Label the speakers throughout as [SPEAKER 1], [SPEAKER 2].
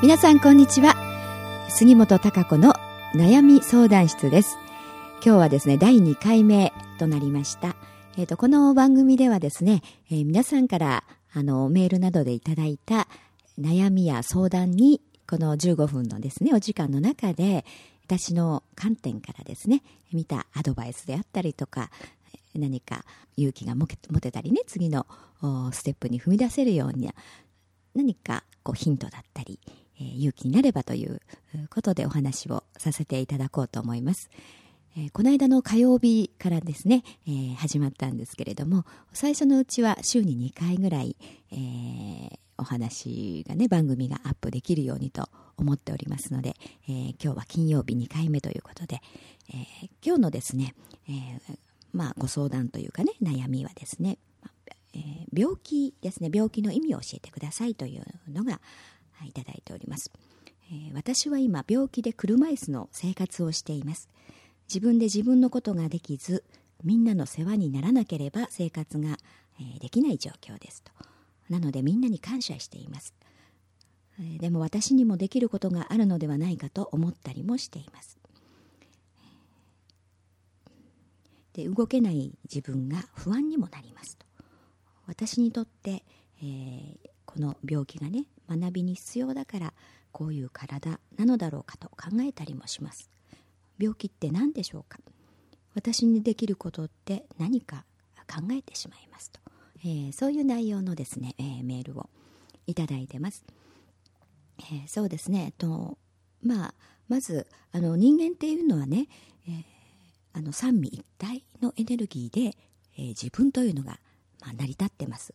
[SPEAKER 1] 皆さんこんにちは。杉本孝子の悩み相談室です。今日はですね第2回目となりました。えっ、ー、とこの番組ではですね、えー、皆さんからあのメールなどでいただいた悩みや相談にこの15分のですねお時間の中で私の観点からですね見たアドバイスであったりとか何か勇気が持てたりね次のステップに踏み出せるように何かこうヒントだったりえ勇気になればということでお話をさせていただこうと思います。えこの間の火曜日からですね、え、始まったんですけれども最初のうちは週に2回ぐらい、えー、お話がね番組がアップできるようにと思っておりますので、えー、今日は金曜日2回目ということで、え今日のですね、えまあ、ご相談というかね悩みはですね、え病気ですね病気の意味を教えてくださいというのがいただいております、えー、私は今病気で車椅子の生活をしています。自分で自分のことができずみんなの世話にならなければ生活が、えー、できない状況ですと。なのでみんなに感謝しています、えー、でも私にもできることがあるのではないかと思ったりもしています。で動けない自分が不安にもなりますと。私にとって、えー、この病気がね学びに必要だからこういう体なのだろうかと考えたりもします。病気って何でしょうか？私にできることって何か考えてしまいますと、えー、そういう内容のですね、えー、メールをいただいてます、えー、そうですね。とまあまずあの人間っていうのはね、えあの三位一体のエネルギーで、え自分というのが、まあ、成り立ってます。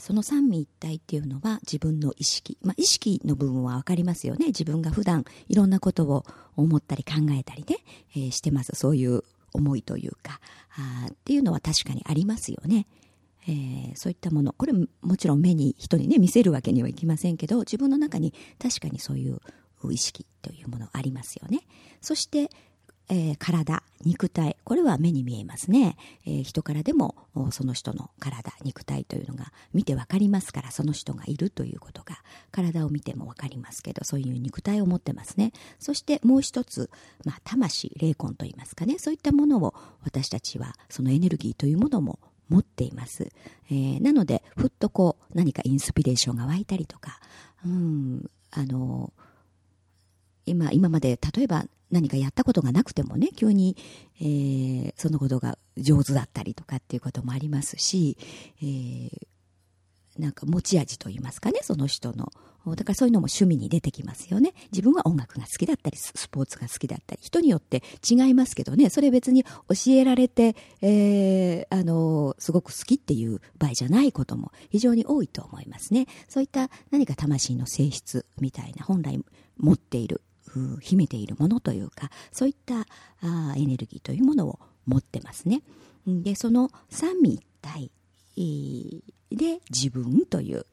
[SPEAKER 1] その三位一体っていうのは自分の意識、まあ、意識の部分は分かりますよね。自分が普段いろんなことを思ったり考えたりね、えー、してます。そういう思いというか。あっていうのは確かにありますよね、えー、そういったもの。これもちろん目に人にね見せるわけにはいきませんけど自分の中に確かにそういう意識というものありますよね。そしてえー、体、肉体、これは目に見えますね。えー、人からでもその人の体、肉体というのが見てわかりますから、その人がいるということが、体を見てもわかりますけど、そういう肉体を持ってますね。そしてもう一つ、まあ、魂、霊魂といいますかね、そういったものを私たちは、そのエネルギーというものも持っています。えー、なので、ふっとこう、何かインスピレーションが湧いたりとか、うん、あの、今、今まで例えば何かやったことがなくてもね、急に、えー、そのことが上手だったりとかっていうこともありますし、えー、なんか持ち味といいますかね、その人の。だからそういうのも趣味に出てきますよね。自分は音楽が好きだったり、スポーツが好きだったり、人によって違いますけどね、それ別に教えられて、えー、あの、すごく好きっていう場合じゃないことも非常に多いと思いますね。そういった何か魂の性質みたいな本来持っている秘めているものというかそういったあエネルギーというものを持ってますね。でその三位一体で自分という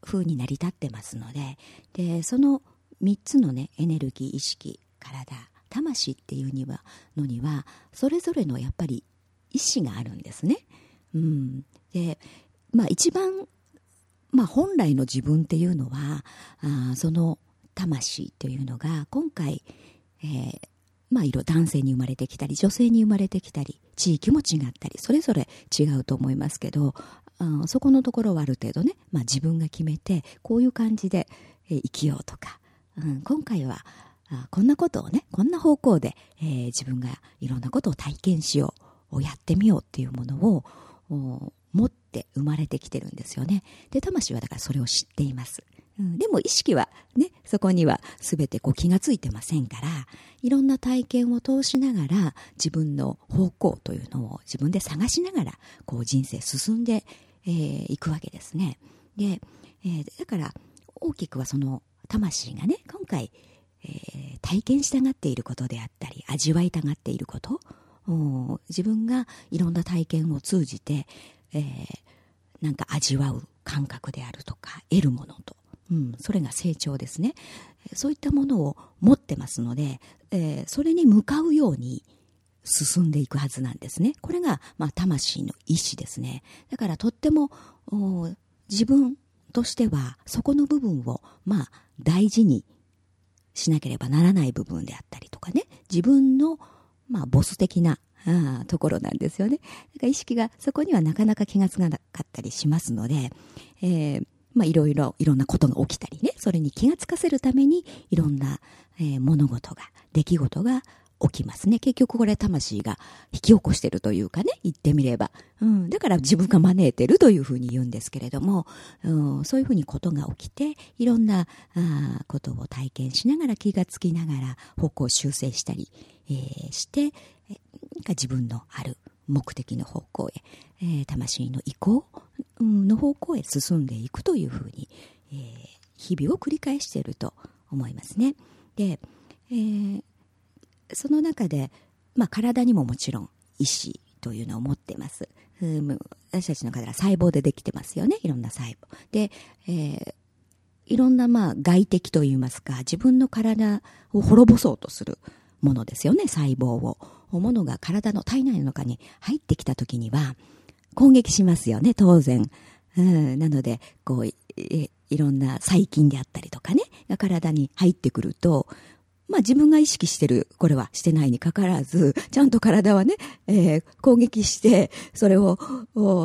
[SPEAKER 1] 風に成り立ってますのででその3つのねエネルギー意識体魂っていうにはのにはそれぞれのやっぱり意志があるんですね。うん、でまあ一番まあ、本来の自分っていうのはあその魂というのが今回、えー、まあ、色男性に生まれてきたり女性に生まれてきたり地域も違ったりそれぞれ違うと思いますけどあそこのところはある程度ね、まあ、自分が決めてこういう感じで、えー、生きようとか、うん、今回はあこんなことをねこんな方向で、えー、自分がいろんなことを体験しようをやってみようっていうものを持って生まれてきてるんですよね。で魂はだからそれを知っています。うん、でも意識はね、そこには全てこう気がついてませんから、いろんな体験を通しながら自分の方向というのを自分で探しながら、こう人生進んでい、えー、くわけですね。で、えー、だから大きくはその魂がね、今回、えー、体験したがっていることであったり、味わいたがっていること、自分がいろんな体験を通じて、えー、なんか味わう感覚であるとか、得るものうん、それが成長ですね。そういったものを持ってますので、えー、それに向かうように進んでいくはずなんですね。これが、まあ、魂の意志ですね。だからとっても自分としてはそこの部分をまあ大事にしなければならない部分であったりとかね。自分のまあボス的なあところなんですよね。だから意識がそこにはなかなか気がつかなかったりしますので、えー、まあいろいろいろんなことが起きたりね、それに気がつかせるためにいろんな、えー、物事が、出来事が起きますね。結局これ魂が引き起こしてるというかね、言ってみれば。うん、だから自分が招いてるというふうに言うんですけれども、うん、そういうふうにことが起きて、いろんなあことを体験しながら気がつきながら方向修正したり、えー、して、え自分のある目的の方向へ、えー、魂の意向の方向へ進んでいくというふうに、えー、日々を繰り返していると思いますね。で、えー、その中で、まあ、体にももちろん意志というのを持ってます。私たちの体は細胞でできてますよね。いろんな細胞。で、えー、いろんなまあ外敵といいますか、自分の体を滅ぼそうとするものですよね、細胞を。ものが体の体内の中に入ってきた時には、攻撃しますよね、当然。うん、なので、こうい、いろんな細菌であったりとかね、が体に入ってくると、まあ自分が意識してる、これはしてないにかかわらず、ちゃんと体はね、えー、攻撃して、それを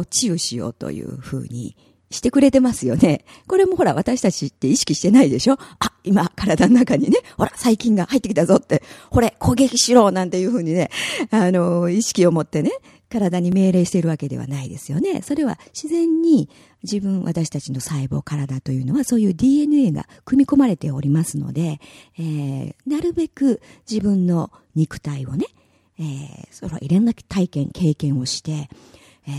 [SPEAKER 1] 治癒しようというふうにしてくれてますよね。これもほら、私たちって意識してないでしょ？あ、今、体の中にね、ほら、細菌が入ってきたぞって、これ、攻撃しろなんていうふうにね、あの、意識を持ってね、体に命令しているわけではないですよね。それは自然に自分、私たちの細胞、体というのはそういう DNA が組み込まれておりますので、えー、なるべく自分の肉体をね、えー、そのいろんな体験、経験をして、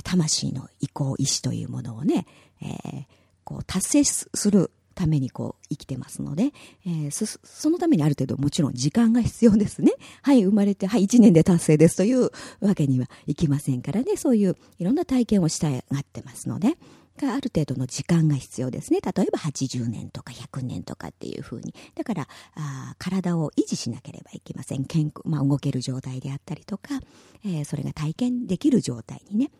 [SPEAKER 1] 魂の意向、意志というものをね、えー、こう達成するためにこう生きてますので、えー、そそのためにある程度もちろん時間が必要ですね。はい、生まれて、はい、1年で達成ですというわけにはいきませんからね、そういういろんな体験をしたがってますので、ある程度の時間が必要ですね。例えば80年とか100年とかっていうふうに。だから、あ体を維持しなければいけません。健康、まあ、動ける状態であったりとか、えー、それが体験できる状態にね、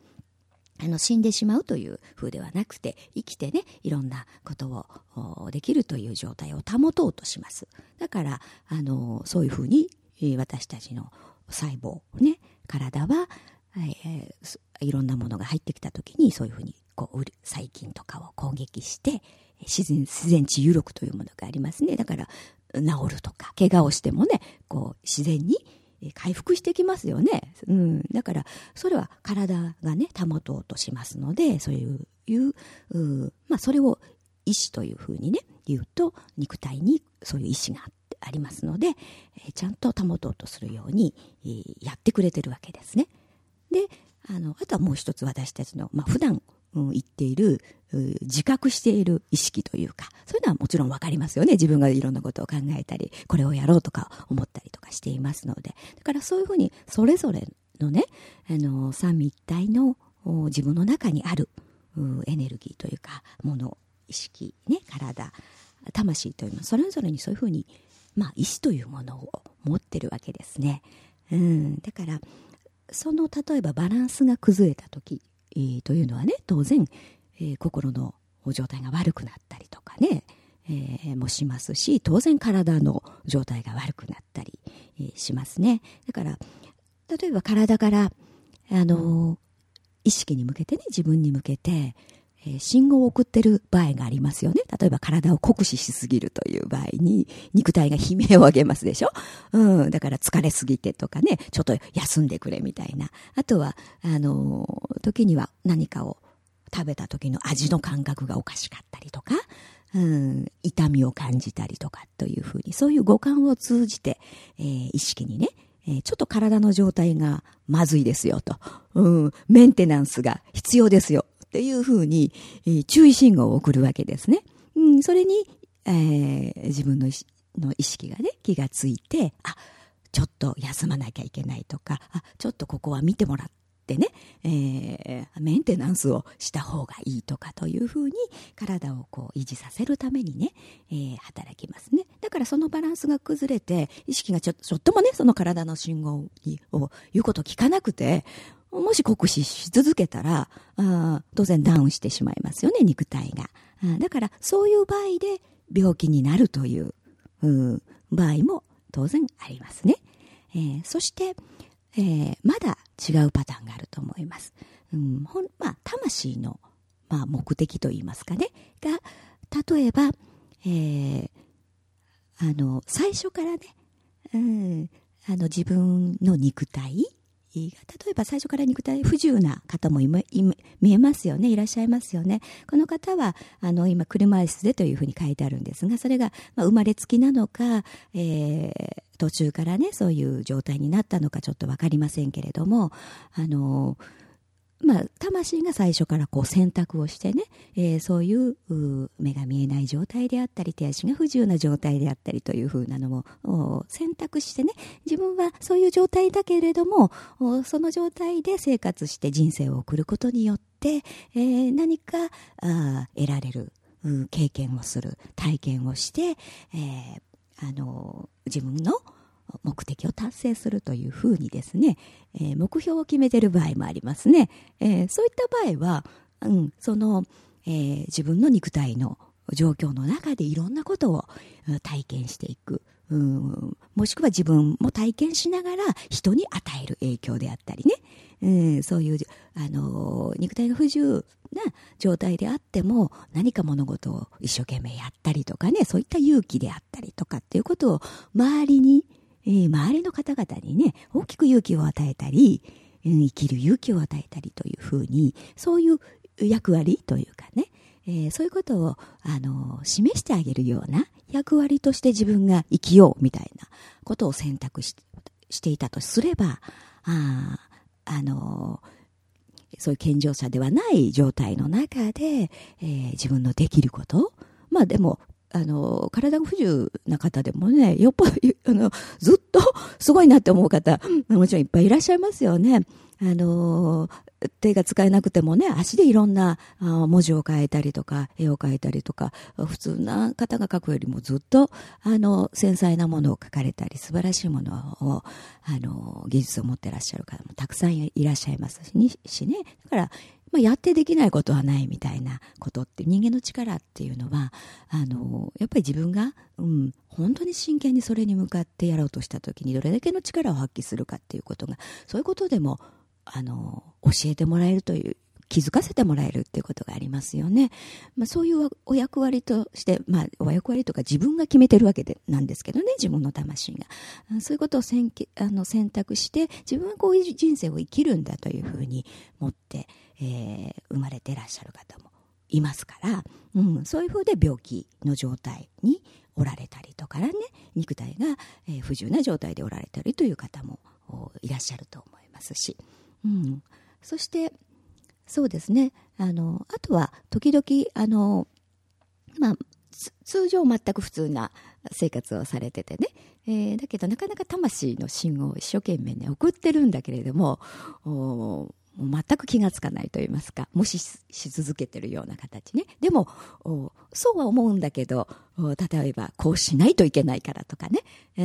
[SPEAKER 1] あの、死んでしまうという風ではなくて、生きてね、いろんなことをできるという状態を保とうとします。だから、あの、そういう風に、私たちの細胞、ね、体は、えー、いろんなものが入ってきた時に、そういう風に、こう、細菌とかを攻撃して、自然、自然治癒力というものがありますね。だから、治るとか、怪我をしてもね、こう、自然に、回復してきますよね。うん。だから、それは体がね、保とうとしますので、そういう、いうまあ、それを意志というふうにね、言うと、肉体にそういう意志がありますので、えちゃんと保とうとするように、えやってくれてるわけですね。で、あの、あとはもう一つ私たちの、まあ、普段、言っている、自覚している意識というか、そういうのはもちろんわかりますよね。自分がいろんなことを考えたり、これをやろうとか思ったりとかしていますので。だからそういうふうに、それぞれのね、あの、三位一体の自分の中にあるエネルギーというか、もの、意識、ね、体、魂というの、それぞれにそういうふうに、まあ、意志というものを持ってるわけですね。うん。だから、その、例えばバランスが崩れた時、というのはね当然、えー、心の状態が悪くなったりとかね、えー、もしますし当然体の状態が悪くなったり、えー、しますね。だから例えば体からあの意識に向けてね自分に向けて、え、信号を送ってる場合がありますよね。例えば体を酷使しすぎるという場合に、肉体が悲鳴を上げますでしょ？うん。だから疲れすぎてとかね、ちょっと休んでくれみたいな。あとは、あの、時には何かを食べた時の味の感覚がおかしかったりとか、うん、痛みを感じたりとかというふうに、そういう五感を通じて、えー、意識にね、えー、ちょっと体の状態がまずいですよと、うん、メンテナンスが必要ですよ。っていうふうに、注意信号を送るわけですね。うん、それに、えー、自分のの意識がね、気がついて、あ、ちょっと休まなきゃいけないとか、あ、ちょっとここは見てもらってね、えー、メンテナンスをした方がいいとかというふうに体をこう維持させるためにね、えー、働きますね。だからそのバランスが崩れて、意識がちょちょっともね、その体の信号を言うこと聞かなくて、もし酷使し続けたら、あ当然ダウンしてしまいますよね、肉体が。あだからそういう場合で病気になるという、う、場合も当然ありますね。えー、そして、えー、まだ違うパターンがあると思います。うん、ほんまあ、魂の、まあ、目的といいますかね、が、例えば、えー、あの、最初からね、うん、あの、自分の肉体例えば最初から肉体不自由な方も見えますよね。いらっしゃいますよね。この方はあの今車椅子でというふうに書いてあるんですがそれが、まあ、生まれつきなのか、えー、途中からねそういう状態になったのかちょっと分かりませんけれどもあのーまあ、魂が最初からこう選択をしてね、えー、そういう目が見えない状態であったり手足が不自由な状態であったりというふうなのも選択してね自分はそういう状態だけれどもその状態で生活して人生を送ることによって、えー、何かあ得られる経験をする体験をして、えー、あの自分の目的を達成するというふうにですね、えー、目標を決めている場合もありますね。えー、そういった場合は、うん、その、えー、自分の肉体の状況の中でいろんなことを体験していく。うん、もしくは自分も体験しながら人に与える影響であったりね、うん、そういう、あの肉体が不自由な状態であっても何か物事を一生懸命やったりとかねそういった勇気であったりとかっていうことを周りにえー、周りの方々にね、大きく勇気を与えたり、うん、生きる勇気を与えたりというふうに、そういう役割というかね、えー、そういうことを、あの、示してあげるような役割として自分が生きようみたいなことを選択ししていたとすれば、ああの、そういう健常者ではない状態の中で、えー、自分のできること、まあでも、あの、体が不自由な方でもね、よっぽど、あの、ずっと すごいなって思う方、もちろんいっぱいいらっしゃいますよね。あの、手が使えなくてもね、足でいろんな文字を変えたりとか、絵を描いたりとか、普通な方が描くよりもずっと、あの、繊細なものを描かれたり、素晴らしいものを、あの、技術を持ってらっしゃる方もたくさんいらっしゃいますしね。だから、まあ、やってできないことはないみたいなことって人間の力っていうのはあのやっぱり自分が、うん、本当に真剣にそれに向かってやろうとした時にどれだけの力を発揮するかっていうことがそういうことでもあの教えてもらえるという気づかせてもらえるっていうことがありますよね。まあ、そういうお役割として、まあ、お役割とか自分が決めてるわけでなんですけどね、自分の魂が。そういうことを選あの選択して、自分はこういう人生を生きるんだというふうに持って、えー、生まれてらっしゃる方もいますから、うん、そういうふうで病気の状態におられたりとかね、肉体が、不自由な状態でおられたりという方もいらっしゃると思いますし、うん、そしてそうですね。あの、あとは、時々、あの、まあ、通常全く普通な生活をされててね、えー、だけどなかなか魂の信号を一生懸命ね送ってるんだけれども全く気がつかないと言いますか無視し続けてるような形ねでもそうは思うんだけど例えばこうしないといけないからとかね、え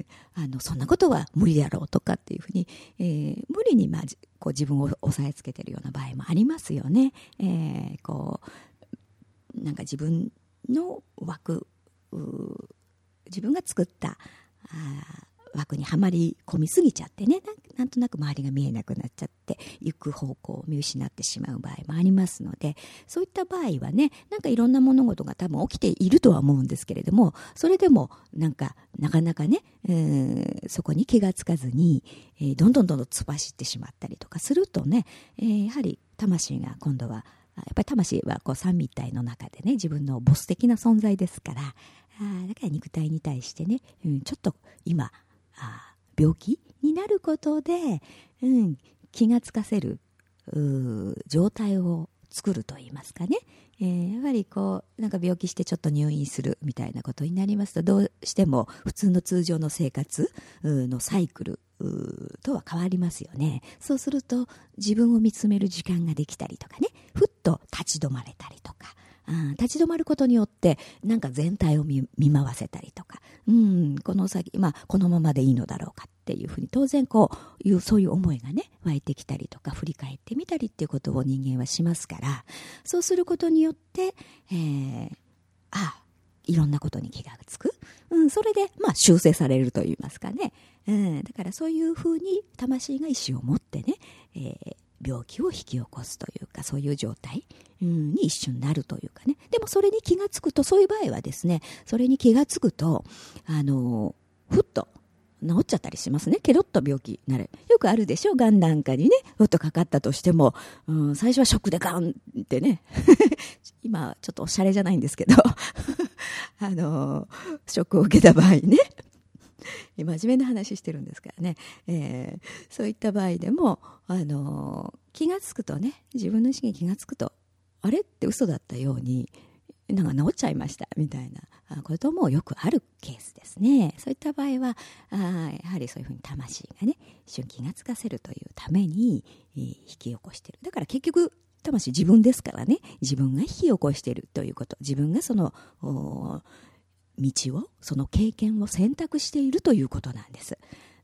[SPEAKER 1] ー、あのそんなことは無理だろうとかっていうふうに、えー、無理に、まあ、こう自分を押さえつけてるような場合もありますよね。えー、こうなんか自分の枠自分が作ったあ枠にはまり込みすぎちゃってね。なんとなく周りが見えなくなっちゃって行く方向を見失ってしまう場合もありますのでそういった場合はねなんかいろんな物事が多分起きているとは思うんですけれどもそれでもなんかなかなかね、そこに気がつかずに、えー、どんどんどんどん突っ走ってしまったりとかするとね、えー、やはり魂が今度はやっぱり魂はこう三位一体の中でね自分のボス的な存在ですからあだから肉体に対してね、うん、ちょっと今あ病気になることで、うん、気がつかせる状態を作ると言いますかね、えー、やはりこうなんか病気してちょっと入院するみたいなことになりますとどうしても普通の通常の生活のサイクルとは変わりますよね。そうすると自分を見つめる時間ができたりとかね。ふっと立ち止まれたりとか。立ち止まることによってなんか全体を見回せたりとか、うん、この先、まあ、このままでいいのだろうかっていうふうに当然こういうそういう思いがね湧いてきたりとか振り返ってみたりっていうことを人間はしますから。そうすることによって、えー、あいろんなことに気がつく、うん、それで、まあ、修正されるといいますかね、うん、だからそういうふうに魂が意志を持ってね、えー、病気を引き起こすというかそういう状態、うん、に一瞬なるというかねでもそれに気がつくとそういう場合はですねそれに気がつくとあのふっと治っちゃったりしますね。ケロッと病気になる。よくあるでしょ？がんなんかにね、ふっとかかったとしても、うん、最初はショックでガンってね。今、ちょっとおしゃれじゃないんですけど、あの、ショックを受けた場合ね。真面目な話してるんですからね、えー、そういった場合でも、あの気が付くとね自分の意識に気が付くとあれって嘘だったようになんか治っちゃいましたみたいなこともよくあるケースですね。そういった場合はあやはりそういうふうに魂がね一瞬気が付かせるというために引き起こしてる。だから結局魂自分ですからね自分が引き起こしているということ。自分がその道をその経験を選択しているということなんです。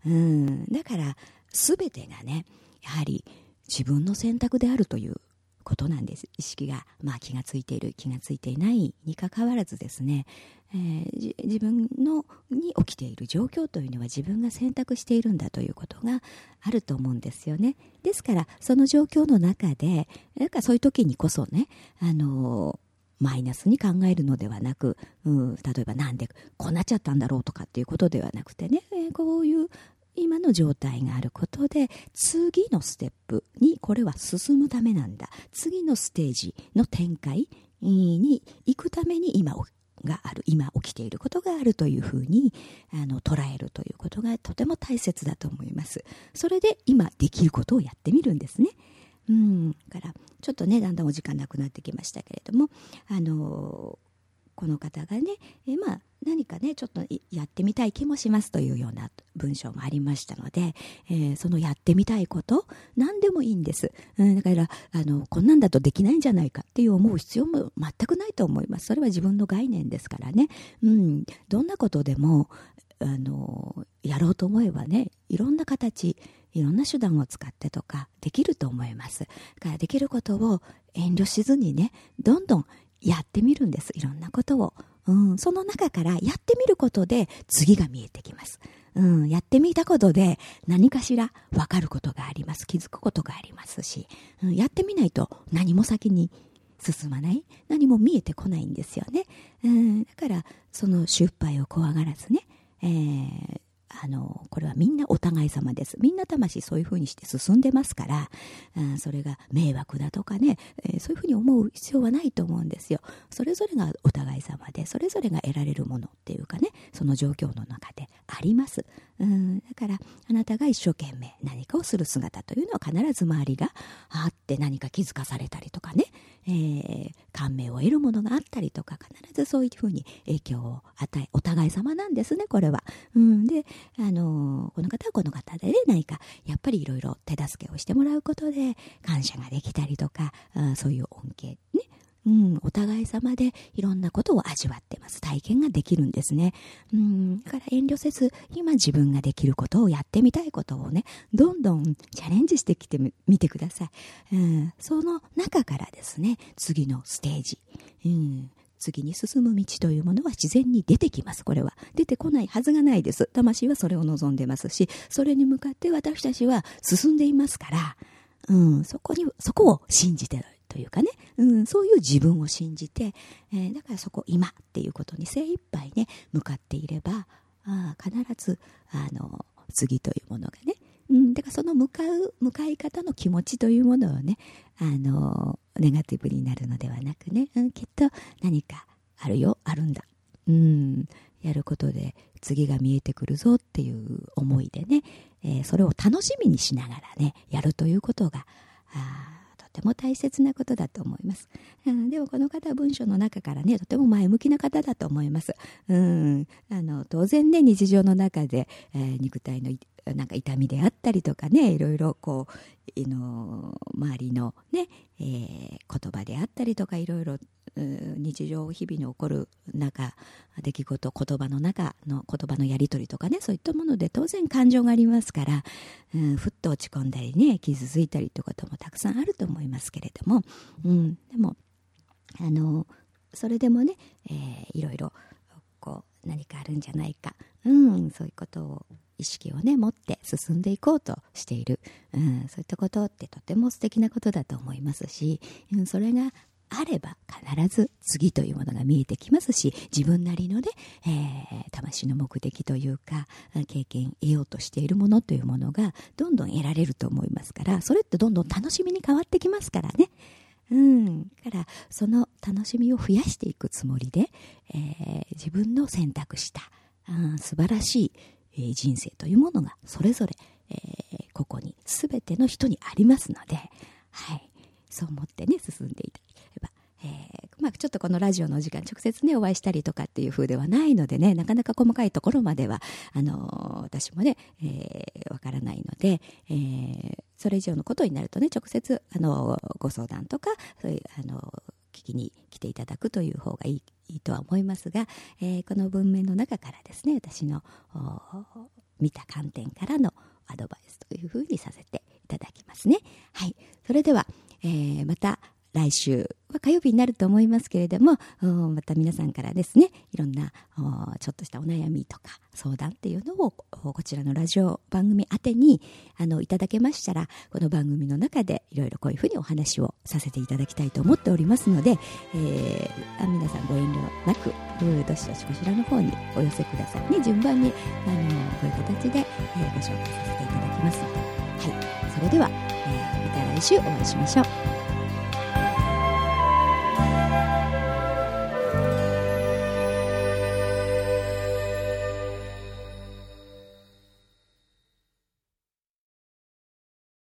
[SPEAKER 1] うん。だから全てがねやはり自分の選択であるということなんです。意識が、まあ、気がついている気がついていないにかかわらずですね、えー、自分のに起きている状況というのは自分が選択しているんだということがあると思うんですよね。ですからその状況の中でなんかそういう時にこそねあのマイナスに考えるのではなく、うん、例えばなんでこうなっちゃったんだろうとかっていうことではなくてね、えー、こういう今の状態があることで次のステップにこれは進むためなんだ。次のステージの展開に行くために今がある今起きていることがあるというふうにあの捉えるということがとても大切だと思います。それで今できることをやってみるんですね。うん。からちょっとねだんだんお時間なくなってきましたけれどもあのこの方がね、えまあ、何かねちょっとやってみたい気もしますというような文章もありましたので、えー、そのやってみたいこと何でもいいんです、うん、だからあのこんなんだとできないんじゃないかっていう思う必要も全くないと思います。それは自分の概念ですからね、うん、どんなことでもあのやろうと思えばねいろんな形いろんな手段を使ってとかできると思います。だからできることを遠慮しずにねどんどんやってみるんです。いろんなことを、うん、その中からやってみることで次が見えてきます、うん、やってみたことで何かしら分かることがあります。気づくことがありますし、うん、やってみないと何も先に進まない。何も見えてこないんですよね、うん、だからその失敗を怖がらずね、えーあのこれはみんなお互い様です。みんな魂そういうふうにして進んでますから、あそれが迷惑だとかね、えー、そういうふうに思う必要はないと思うんですよ。それぞれがお互い様でそれぞれが得られるものっていうかねその状況の中であります。うんだからあなたが一生懸命何かをする姿というのは必ず周りがあって何か気づかされたりとかね、えー、感銘を得るものがあったりとか必ずそういうふうに影響を与えお互い様なんですねこれは。うん、であのこの方はこの方で、ね、何かやっぱりいろいろ手助けをしてもらうことで感謝ができたりとかあそういう恩恵ねうん、お互い様でいろんなことを味わってます。体験ができるんですね。うん、だから遠慮せず、今自分ができることをやってみたいことをね、どんどんチャレンジしてきてみてください。うん、その中からですね、次のステージ、うん、次に進む道というものは自然に出てきます、これは。出てこないはずがないです。魂はそれを望んでますし、それに向かって私たちは進んでいますから、うん、そこに、そこを信じてというかね、うん、そういう自分を信じて、えー、だからそこ今っていうことに精一杯ね向かっていればあ必ずあの次というものがね、うん、だからその向かう向かい方の気持ちというものをねあのネガティブになるのではなくね、うん、きっと何かあるよあるんだ、うん、やることで次が見えてくるぞっていう思いでね、えー、それを楽しみにしながらねやるということがあても大切なことだと思います。うん、でもこの方は文章の中からね、とても前向きな方だと思います。うん、あの当然ね、日常の中で、えー、肉体のなんか痛みであったりとかね、いろいろこう、の周りのね、えー、言葉であったりとかいろいろ日常日々に起こる中出来事言葉の中の言葉のやり取りとかねそういったもので当然感情がありますから、うん、ふっと落ち込んだりね傷ついたりということもたくさんあると思いますけれども、うん、でもあのそれでもね、えー、いろいろこう何かあるんじゃないか、うん、そういうことを意識をね持って進んでいこうとしている、うん、そういったことってとても素敵なことだと思いますし、うん、それがあれば必ず次というものが見えてきますし自分なりのね、えー、魂の目的というか経験得ようとしているものというものがどんどん得られると思いますからそれってどんどん楽しみに変わってきますからね。うん、からその楽しみを増やしていくつもりで、えー、自分の選択したあ素晴らしい、え、人生というものがそれぞれ、えー、ここに全ての人にありますので、はい、そう思ってね進んでいただければ、えーまあ、ちょっとこのラジオの時間直接ねお会いしたりとかっていう風ではないのでねなかなか細かいところまではあのー、私もねわ、えー、からないので、えー、それ以上のことになるとね直接あのご相談とかそういうあの聞きに来ていただくという方がいいいいとは思いますが、えー、この文面の中からですね私の見た観点からのアドバイスというふうにさせていただきますね。はい、それでは、えー、また来週は火曜日になると思いますけれどもまた皆さんからですねいろんなちょっとしたお悩みとか相談っていうのをこちらのラジオ番組宛てにあのいただけましたらこの番組の中でいろいろこういうふうにお話をさせていただきたいと思っておりますので、えー、皆さんご遠慮なくどしどしこちらの方にお寄せくださいね。順番にあのこういう形で、えー、ご紹介させていただきます。のではい。それでは、えー、また来週お会いしましょう。